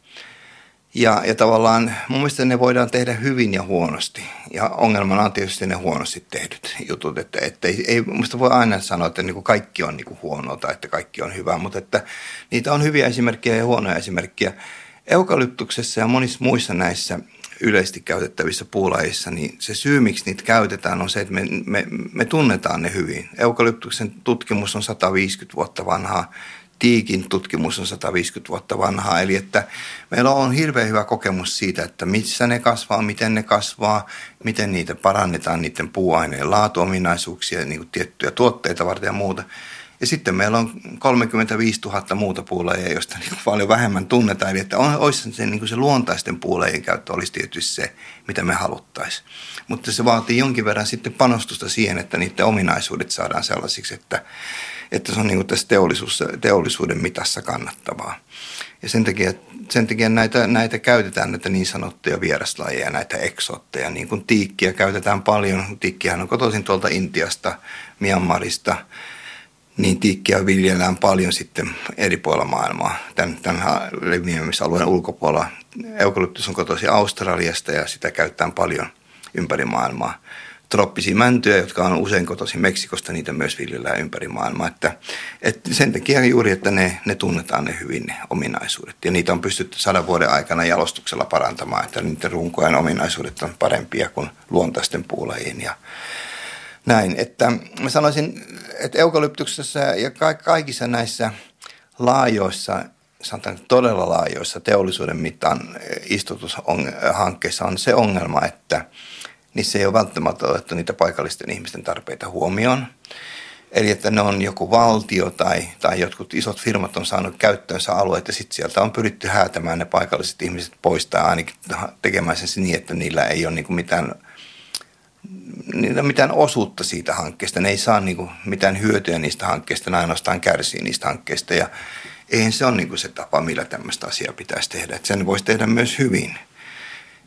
ja, ja tavallaan mun mielestä ne voidaan tehdä hyvin ja huonosti. Ja ongelmana on tietysti ne huonosti tehdyt jutut. Että, että ei, ei musta voi aina sanoa, että niin kuin kaikki on niin kuin huonoa tai että kaikki on hyvää, mutta että niitä on hyviä esimerkkejä ja huonoja esimerkkejä. Eukalyptuksessa ja monissa muissa näissä yleisesti käytettävissä puulajissa, niin se syy, miksi niitä käytetään, on se, että me, me, me tunnetaan ne hyvin. Eukalyptuksen tutkimus on 150 vuotta vanhaa Tiikin tutkimus on 150 vuotta vanhaa, eli että meillä on hirveän hyvä kokemus siitä, että missä ne kasvaa, miten ne kasvaa, miten niitä parannetaan, niiden puuaineen laatuominaisuuksia, niin kuin tiettyjä tuotteita varten ja muuta. Ja sitten meillä on 35 000 muuta puulajia, joista niin paljon vähemmän tunnetaan. Eli että on, olisi se, niin kuin se luontaisten puulajien käyttö olisi tietysti se, mitä me haluttaisiin. Mutta se vaatii jonkin verran sitten panostusta siihen, että niiden ominaisuudet saadaan sellaisiksi, että, että se on niin kuin tässä teollisuus, teollisuuden mitassa kannattavaa. Ja sen takia, sen takia näitä, näitä käytetään, näitä niin sanottuja vieraslajeja, näitä eksotteja, niin kuin tiikkiä käytetään paljon. Tiikkihän on kotoisin tuolta Intiasta, Myanmarista, niin tiikkiä viljellään paljon sitten eri puolilla maailmaa. Tämän, tämän leviämisalueen ulkopuolella eukalyptus on kotoisin Australiasta ja sitä käytetään paljon ympäri maailmaa trooppisia mäntyjä, jotka on usein kotoisin Meksikosta, niitä myös viljellään ympäri maailmaa. Että, että sen takia juuri, että ne, ne tunnetaan ne hyvin ne ominaisuudet. Ja niitä on pystytty sadan vuoden aikana jalostuksella parantamaan, että niiden runkojen ominaisuudet on parempia kuin luontaisten puulajien ja näin. Että mä sanoisin, että eukalyptuksessa ja kaikissa näissä laajoissa sanotaan, todella laajoissa teollisuuden mittaan istutushankkeissa on se ongelma, että niissä ei ole välttämättä otettu niitä paikallisten ihmisten tarpeita huomioon. Eli että ne on joku valtio tai, tai jotkut isot firmat on saanut käyttöönsä alueet ja sitten sieltä on pyritty häätämään ne paikalliset ihmiset pois tai ainakin tekemään sen niin, että niillä ei ole niin mitään, niillä mitään osuutta siitä hankkeesta. Ne ei saa niin mitään hyötyä niistä hankkeista, ne ainoastaan kärsii niistä hankkeista ja eihän se ole niin se tapa, millä tämmöistä asiaa pitäisi tehdä. Että sen voisi tehdä myös hyvin.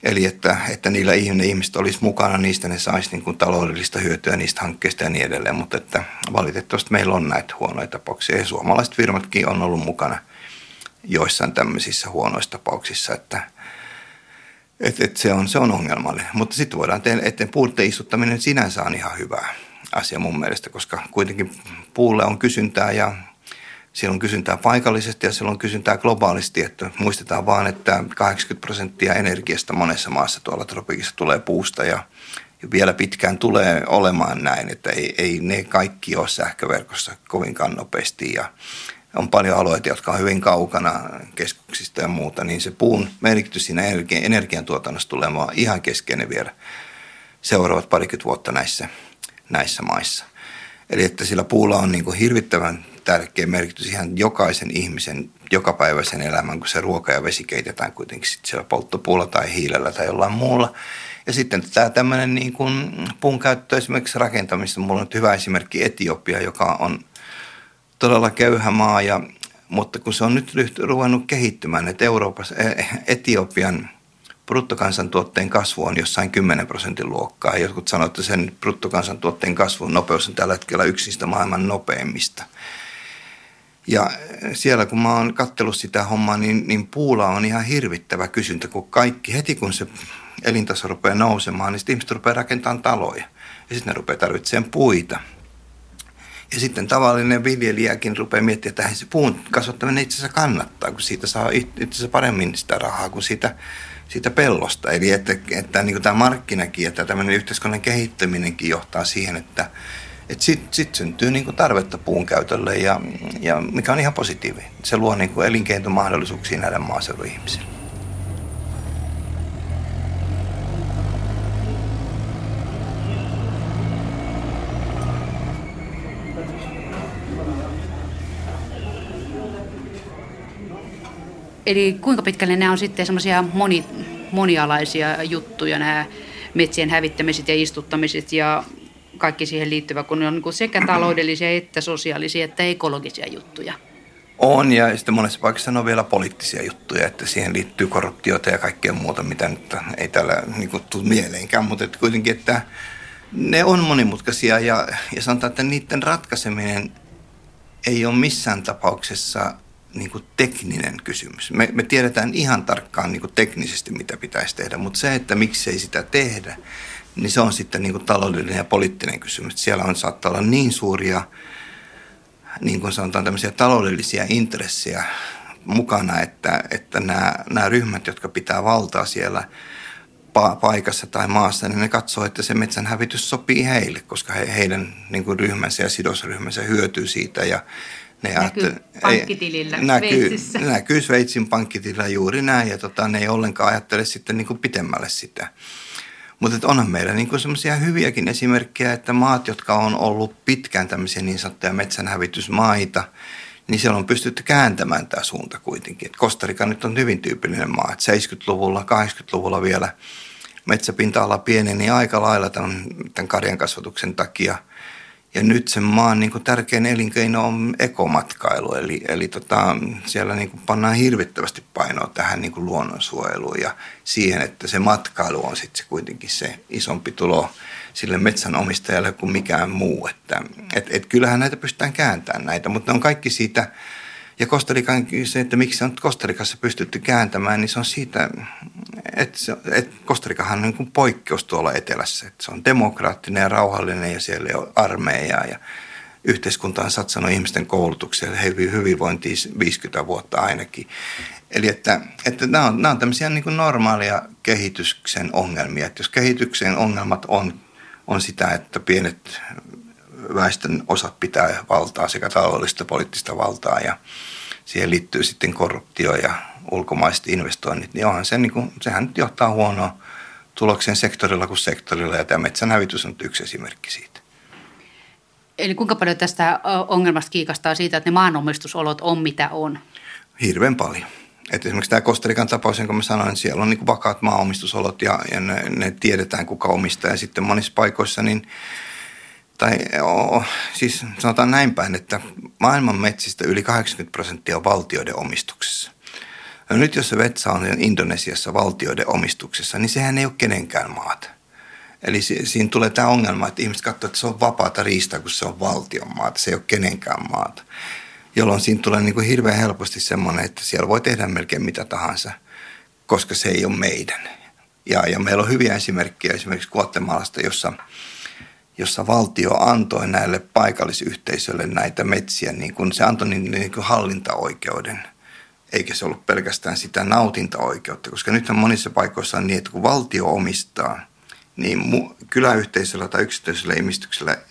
Eli että, että niillä ihmiset olisi mukana, niistä ne saisi niin kuin taloudellista hyötyä niistä hankkeista ja niin edelleen. Mutta että valitettavasti meillä on näitä huonoja tapauksia ja suomalaiset firmatkin on ollut mukana joissain tämmöisissä huonoissa tapauksissa, että et, et se, on, se on ongelmallinen. Mutta sitten voidaan tehdä, että puutten istuttaminen sinänsä on ihan hyvä asia mun mielestä, koska kuitenkin puulle on kysyntää ja siellä on kysyntää paikallisesti ja siellä on kysyntää globaalisti. Että muistetaan vaan, että 80 prosenttia energiasta monessa maassa tuolla tropikissa tulee puusta ja vielä pitkään tulee olemaan näin, että ei, ei ne kaikki ole sähköverkossa kovinkaan nopeasti ja on paljon alueita, jotka on hyvin kaukana keskuksista ja muuta, niin se puun merkitys siinä energiantuotannossa tulee ihan keskeinen vielä seuraavat parikymmentä vuotta näissä, näissä maissa. Eli että sillä puulla on niin kuin hirvittävän tärkeä merkitys ihan jokaisen ihmisen jokapäiväisen elämän, kun se ruoka ja vesi keitetään kuitenkin sit siellä polttopuulla tai hiilellä tai jollain muulla. Ja sitten tämä tämmöinen niin kuin puun käyttö esimerkiksi rakentamista. Mulla on nyt hyvä esimerkki Etiopia, joka on todella köyhä maa, ja, mutta kun se on nyt ruvennut kehittymään, että Euroopassa, e, Etiopian bruttokansantuotteen kasvu on jossain 10 prosentin luokkaa. Jotkut sanoivat, että sen bruttokansantuotteen kasvun nopeus on tällä hetkellä yksi niistä maailman nopeimmista. Ja siellä kun mä oon kattellut sitä hommaa, niin, niin puulla on ihan hirvittävä kysyntä, kun kaikki, heti kun se elintaso rupeaa nousemaan, niin sitten ihmiset rupeaa rakentamaan taloja. Ja sitten ne rupeaa tarvitsemaan puita. Ja sitten tavallinen viljelijäkin rupeaa miettimään, että se puun kasvattaminen itse asiassa kannattaa, kun siitä saa itse asiassa paremmin sitä rahaa kuin siitä, siitä pellosta. Eli että, että niin kuin tämä markkinakin ja tämmöinen yhteiskunnan kehittäminenkin johtaa siihen, että sitten sit syntyy niinku tarvetta puun käytölle, ja, ja mikä on ihan positiivinen. Se luo niinku elinkeinomahdollisuuksia näille maaseudun ihmisille. Eli kuinka pitkälle nämä on sitten semmoisia moni, monialaisia juttuja, nämä metsien hävittämiset ja istuttamiset ja kaikki siihen liittyvä, kun ne on niin sekä taloudellisia että sosiaalisia että ekologisia juttuja. On ja sitten monessa paikassa on vielä poliittisia juttuja, että siihen liittyy korruptiota ja kaikkea muuta, mitä nyt ei tällä niin kuin, tule mieleenkään, mutta että kuitenkin, että ne on monimutkaisia ja, ja sanotaan, että niiden ratkaiseminen ei ole missään tapauksessa niin kuin tekninen kysymys. Me, me tiedetään ihan tarkkaan niin kuin teknisesti, mitä pitäisi tehdä, mutta se, että miksi ei sitä tehdä, niin se on sitten niin kuin taloudellinen ja poliittinen kysymys. Siellä on saattaa olla niin suuria, niin kuin sanotaan, tämmöisiä taloudellisia intressejä mukana, että, että nämä, nämä ryhmät, jotka pitää valtaa siellä pa- paikassa tai maassa, niin ne katsoo, että se metsän hävitys sopii heille, koska he, heidän niin kuin ryhmänsä ja sidosryhmänsä hyötyy siitä ja ne näkyy pankkitilillä näkyy, Sveitsissä. Näkyy Sveitsin pankkitilillä juuri näin ja tota, ne ei ollenkaan ajattele sitten niin kuin pitemmälle sitä. Mutta onhan meillä niin semmoisia hyviäkin esimerkkejä, että maat, jotka on ollut pitkään tämmöisiä niin sanottuja metsänhävitysmaita, niin siellä on pystytty kääntämään tämä suunta kuitenkin. Et Kostarika nyt on hyvin tyypillinen maa, että 70-luvulla, 80-luvulla vielä metsäpinta-ala pieneni aika lailla tämän, tämän karjan kasvatuksen takia – ja nyt sen maan niin kuin tärkein elinkeino on ekomatkailu, eli, eli tota, siellä niin kuin pannaan hirvittävästi painoa tähän niin kuin luonnonsuojeluun ja siihen, että se matkailu on sitten se kuitenkin se isompi tulo sille metsänomistajalle kuin mikään muu. Että, et, et kyllähän näitä pystytään kääntämään näitä, mutta ne on kaikki siitä ja Kostarikan se, että miksi on Kostarikassa pystytty kääntämään, niin se on siitä, että, se, että Kostarikahan on niin kuin poikkeus tuolla etelässä. Että se on demokraattinen ja rauhallinen ja siellä on armeijaa ja yhteiskunta on satsannut ihmisten koulutukseen hyvinvointiin 50 vuotta ainakin. Eli että, että nämä, on, nämä on tämmöisiä niin kuin normaalia kehityksen ongelmia. Että jos kehityksen ongelmat on, on sitä, että pienet väestön osat pitää valtaa sekä taloudellista poliittista valtaa ja siihen liittyy sitten korruptio ja ulkomaiset investoinnit, niin onhan se, niin kuin, sehän nyt johtaa huonoa tulokseen sektorilla kuin sektorilla, ja tämä metsän hävitys on yksi esimerkki siitä. Eli kuinka paljon tästä ongelmasta kiikastaa siitä, että ne maanomistusolot on mitä on? Hirveän paljon. Et esimerkiksi tämä Kostarikan tapaus, jonka mä sanoin, niin siellä on niin vakaat maaomistusolot ja, ja ne, ne, tiedetään, kuka omistaa. Ja sitten monissa paikoissa, niin, tai oh, siis sanotaan näin päin, että maailman metsistä yli 80 prosenttia on valtioiden omistuksessa. No nyt jos se vetsa on Indonesiassa valtioiden omistuksessa, niin sehän ei ole kenenkään maata. Eli si- siinä tulee tämä ongelma, että ihmiset katsovat, että se on vapaata riistaa, kun se on valtion maata, se ei ole kenenkään maata jolloin siinä tulee niin kuin hirveän helposti semmoinen, että siellä voi tehdä melkein mitä tahansa, koska se ei ole meidän. Ja, ja meillä on hyviä esimerkkejä esimerkiksi Guatemalasta, jossa, jossa valtio antoi näille paikallisyhteisöille näitä metsiä, niin kuin se antoi niin, niin kuin hallintaoikeuden, eikä se ollut pelkästään sitä nautintaoikeutta, koska nythän monissa paikoissa on niin, että kun valtio omistaa – niin mu- kyläyhteisöllä tai yksityisellä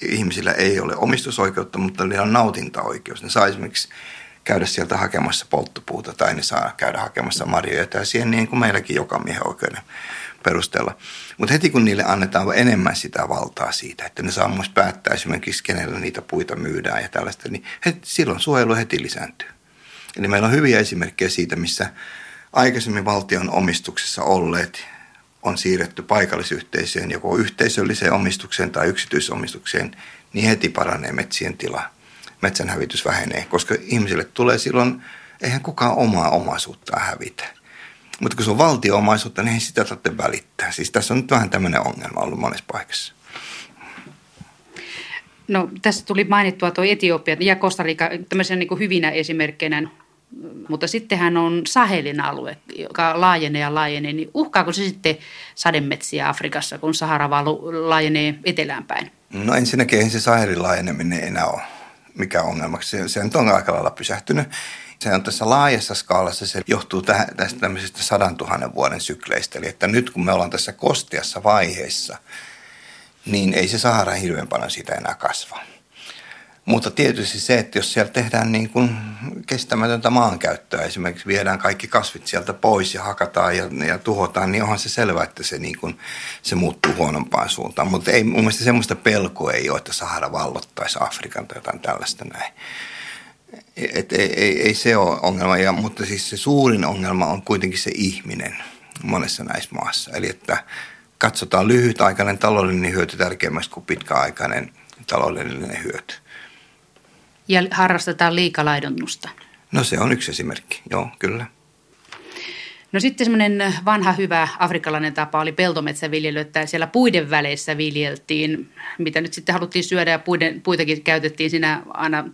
ihmisillä ei ole omistusoikeutta, mutta niillä on nautintaoikeus. Ne saa esimerkiksi käydä sieltä hakemassa polttopuuta tai ne saa käydä hakemassa marjoja tai siihen niin kuin meilläkin joka miehen oikeuden perusteella. Mutta heti kun niille annetaan enemmän sitä valtaa siitä, että ne saa myös päättää esimerkiksi kenellä niitä puita myydään ja tällaista, niin heti, silloin suojelu heti lisääntyy. Eli meillä on hyviä esimerkkejä siitä, missä aikaisemmin valtion omistuksessa olleet on siirretty paikallisyhteisöön, joko yhteisölliseen omistukseen tai yksityisomistukseen, niin heti paranee metsien tila. Metsänhävitys vähenee, koska ihmisille tulee silloin, eihän kukaan omaa omaisuuttaan hävitä. Mutta kun se on valtio-omaisuutta, niin ei sitä tarvitse välittää. Siis tässä on nyt vähän tämmöinen ongelma ollut monessa paikassa. No tässä tuli mainittua tuo Etiopia ja Costa Rica tämmöisenä niin hyvinä esimerkkeinä mutta sittenhän on Sahelin alue, joka laajenee ja laajenee, niin uhkaako se sitten sademetsiä Afrikassa, kun Sahara vaan laajenee etelään päin? No ensinnäkin ei se Sahelin laajeneminen enää ole mikä ongelmaksi. Se, se on aika lailla pysähtynyt. Se on tässä laajassa skaalassa, se johtuu tähän, tästä tämmöisestä sadan tuhannen vuoden sykleistä. Eli että nyt kun me ollaan tässä kostiassa vaiheessa, niin ei se Sahara hirveän paljon siitä enää kasva. Mutta tietysti se, että jos siellä tehdään niin kuin kestämätöntä maankäyttöä, esimerkiksi viedään kaikki kasvit sieltä pois ja hakataan ja, ja tuhotaan, niin onhan se selvä, että se, niin kuin, se muuttuu huonompaan suuntaan. Mutta ei, mun mielestä semmoista pelkoa ei ole, että Sahara vallottaisi Afrikan tai jotain tällaista näin. Et ei, ei, ei se ole ongelma, ja, mutta siis se suurin ongelma on kuitenkin se ihminen monessa näissä maassa. Eli että katsotaan lyhytaikainen taloudellinen hyöty tärkeämmäksi kuin pitkäaikainen taloudellinen hyöty ja harrastetaan liikalaidonnusta. No se on yksi esimerkki, joo, kyllä. No sitten semmoinen vanha hyvä afrikkalainen tapa oli peltometsäviljely, että siellä puiden väleissä viljeltiin, mitä nyt sitten haluttiin syödä ja puiden, puitakin käytettiin siinä aina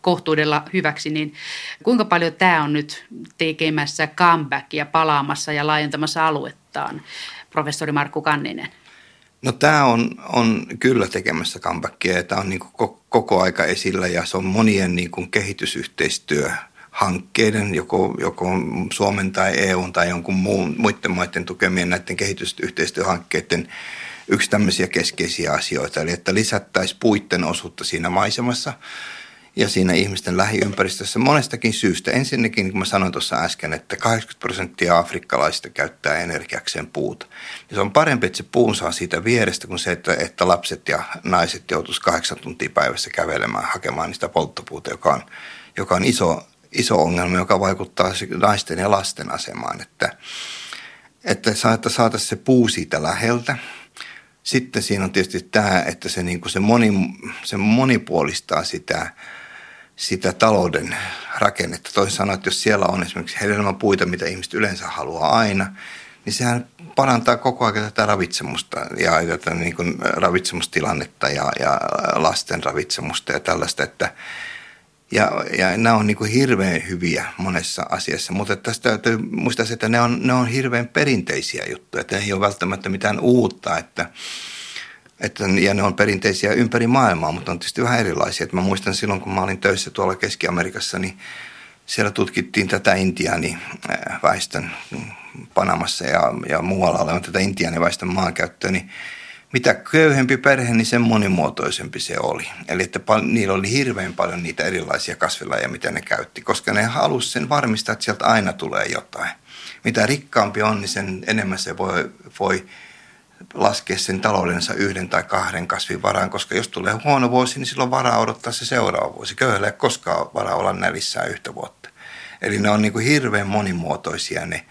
kohtuudella hyväksi, niin kuinka paljon tämä on nyt tekemässä comebackia, palaamassa ja laajentamassa aluettaan, professori Markku Kanninen? No tämä on, on kyllä tekemässä comebackia ja tämä on niin kuin koko aika esillä ja se on monien niin kuin kehitysyhteistyö hankkeiden, joko, joko Suomen tai EUn tai jonkun muun, muiden maiden tukemien näiden kehitysyhteistyöhankkeiden yksi tämmöisiä keskeisiä asioita. Eli että lisättäisiin puitten osuutta siinä maisemassa – ja siinä ihmisten lähiympäristössä monestakin syystä. Ensinnäkin, kun mä sanoin tuossa äsken, että 80 prosenttia afrikkalaisista käyttää energiakseen puuta. Se on parempi, että se puun saa siitä vierestä kuin se, että, että lapset ja naiset joutuisi kahdeksan tuntia päivässä kävelemään hakemaan niistä polttopuuta, joka on, joka on iso, iso ongelma, joka vaikuttaa naisten ja lasten asemaan. Että, että saataisiin se puu siitä läheltä. Sitten siinä on tietysti tämä, että se, niin kuin se, moni, se monipuolistaa sitä sitä talouden rakennetta. Toisin sanoen, että jos siellä on esimerkiksi hedelmäpuita, mitä ihmiset yleensä haluaa aina, niin sehän parantaa koko ajan tätä ravitsemusta ja tätä niin kuin ravitsemustilannetta ja, ja lasten ravitsemusta ja tällaista, että ja, ja nämä on niin kuin hirveän hyviä monessa asiassa, mutta tästä täytyy muistaa, että ne on, ne on hirveän perinteisiä juttuja, että ei ole välttämättä mitään uutta, että että, ja ne on perinteisiä ympäri maailmaa, mutta on tietysti vähän erilaisia. Että mä muistan silloin, kun mä olin töissä tuolla Keski-Amerikassa, niin siellä tutkittiin tätä intiaaniväestön Panamassa ja, ja muualla olevan tätä intiaaniväestön maankäyttöä, niin mitä köyhempi perhe, niin sen monimuotoisempi se oli. Eli että pal- niillä oli hirveän paljon niitä erilaisia kasvilajeja, mitä ne käytti, koska ne halusi sen varmistaa, että sieltä aina tulee jotain. Mitä rikkaampi on, niin sen enemmän se voi, voi laskea sen taloudensa yhden tai kahden kasvin varaan, koska jos tulee huono vuosi, niin silloin varaa odottaa se seuraava vuosi. Köyhällä ei koskaan varaa olla nälissään yhtä vuotta. Eli ne on niin kuin hirveän monimuotoisia ne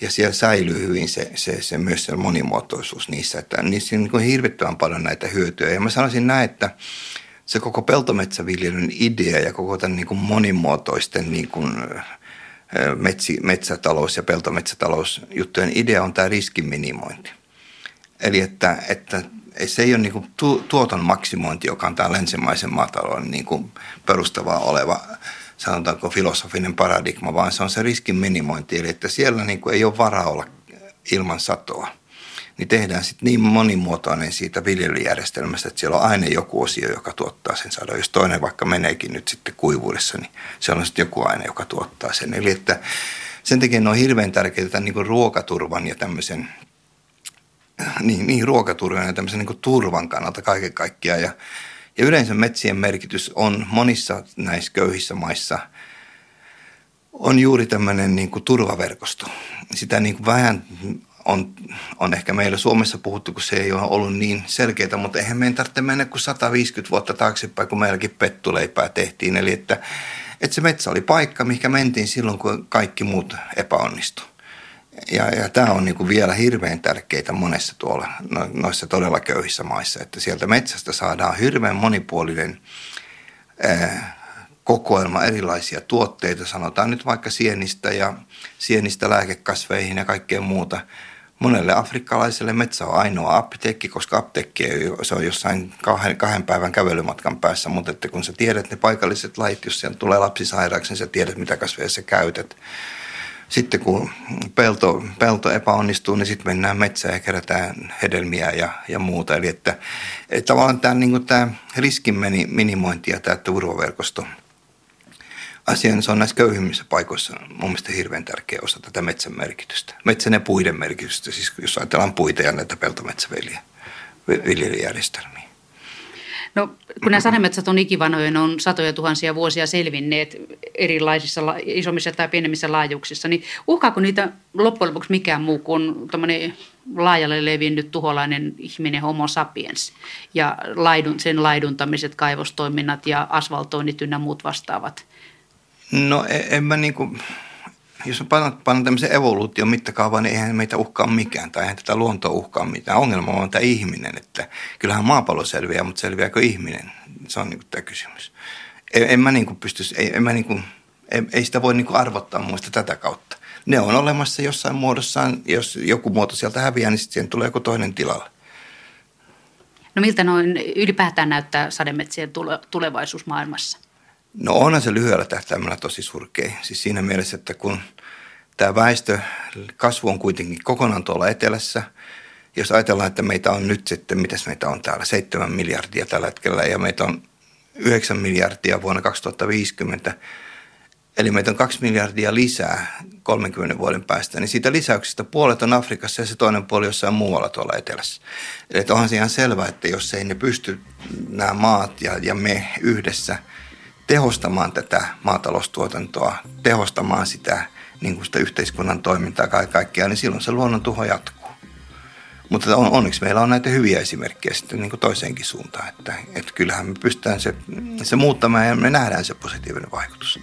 ja siellä säilyy hyvin se, se, se myös se monimuotoisuus niissä, että niissä on niin hirvittävän paljon näitä hyötyjä. Ja mä sanoisin näin, että se koko peltometsäviljelyn idea ja koko tämän niin kuin monimuotoisten niin kuin metsi, metsätalous- ja peltometsätalousjuttujen idea on tämä riskin minimointi. Eli että, että se ei ole niin tuoton maksimointi, joka on tämä länsimaisen maatalouden niin perustavaa oleva sanotaanko filosofinen paradigma, vaan se on se riskin minimointi, eli että siellä niin ei ole varaa olla ilman satoa. Niin tehdään sitten niin monimuotoinen siitä viljelyjärjestelmästä, että siellä on aina joku osio, joka tuottaa sen sadon. Jos toinen vaikka meneekin nyt sitten kuivuudessa, niin se on sitten joku aine, joka tuottaa sen. Eli että sen takia ne on hirveän tärkeitä niin kuin ruokaturvan ja tämmöisen niin, niin ruokaturvan ja tämmöisen niin turvan kannalta kaiken kaikkiaan. Ja ja yleensä metsien merkitys on monissa näissä köyhissä maissa on juuri tämmöinen niin kuin turvaverkosto. Sitä niin kuin vähän on, on ehkä meillä Suomessa puhuttu, kun se ei ole ollut niin selkeää, mutta eihän meidän tarvitse mennä kuin 150 vuotta taaksepäin, kun meilläkin pettuleipää tehtiin. Eli että, että se metsä oli paikka, mikä mentiin silloin, kun kaikki muut epäonnistu. Ja, ja tämä on niinku vielä hirveän tärkeää monessa tuolla no, noissa todella köyhissä maissa, että sieltä metsästä saadaan hirveän monipuolinen ää, kokoelma erilaisia tuotteita, sanotaan nyt vaikka sienistä ja sienistä lääkekasveihin ja kaikkea muuta. Monelle afrikkalaiselle metsä on ainoa apteekki, koska apteekki se on jossain kahden, kahden päivän kävelymatkan päässä, mutta että kun sä tiedät ne paikalliset lait, jos siellä tulee lapsi sairaaksi, niin sä tiedät mitä kasveja sä käytät sitten kun pelto, pelto epäonnistuu, niin sitten mennään metsään ja kerätään hedelmiä ja, ja muuta. Eli että, että tavallaan tämä, niin tämä riskin minimointi ja tämä turvaverkosto asia, niin se on näissä köyhimmissä paikoissa mun mielestä hirveän tärkeä osa tätä metsän merkitystä. Metsän ja puiden merkitystä, siis jos ajatellaan puita ja näitä peltometsäviljelijärjestelmiä. No, kun nämä sademetsät on ikivanhoja, ne on satoja tuhansia vuosia selvinneet erilaisissa isommissa tai pienemmissä laajuuksissa, niin uhkaako niitä loppujen lopuksi mikään muu kuin laajalle levinnyt tuholainen ihminen homo sapiens ja laidun, sen laiduntamiset, kaivostoiminnat ja asfaltoinnit ynnä muut vastaavat? No en, en mä niin kuin jos me pannaan tämmöisen evoluution mittakaavaan, niin eihän meitä uhkaa mikään tai eihän tätä luontoa uhkaa mitään. Ongelma on tämä ihminen, että kyllähän maapallo selviää, mutta selviääkö ihminen? Se on niin tämä kysymys. En, en mä niin kuin pysty, ei, en mä niin kuin, ei, ei sitä voi niin kuin arvottaa muista tätä kautta. Ne on olemassa jossain muodossaan, jos joku muoto sieltä häviää, niin sitten tulee joku toinen tilalle. No miltä noin ylipäätään näyttää sademetsien tulevaisuus maailmassa? No onhan se lyhyellä tähtäimellä tosi surkea. Siis siinä mielessä, että kun tämä väestö kasvu on kuitenkin kokonaan tuolla etelässä, jos ajatellaan, että meitä on nyt sitten, mitäs meitä on täällä, 7 miljardia tällä hetkellä ja meitä on 9 miljardia vuonna 2050, eli meitä on 2 miljardia lisää 30 vuoden päästä, niin siitä lisäyksestä puolet on Afrikassa ja se toinen puoli jossain muualla tuolla etelässä. Eli onhan se ihan selvää, että jos ei ne pysty nämä maat ja, ja me yhdessä – tehostamaan tätä maataloustuotantoa, tehostamaan sitä, niin kuin sitä yhteiskunnan toimintaa kaiken kaikkiaan, niin silloin se luonnon tuho jatkuu. Mutta on, onneksi meillä on näitä hyviä esimerkkejä sitten niin kuin toiseenkin suuntaan, että, että kyllähän me pystytään se, se muuttamaan ja me nähdään se positiivinen vaikutus.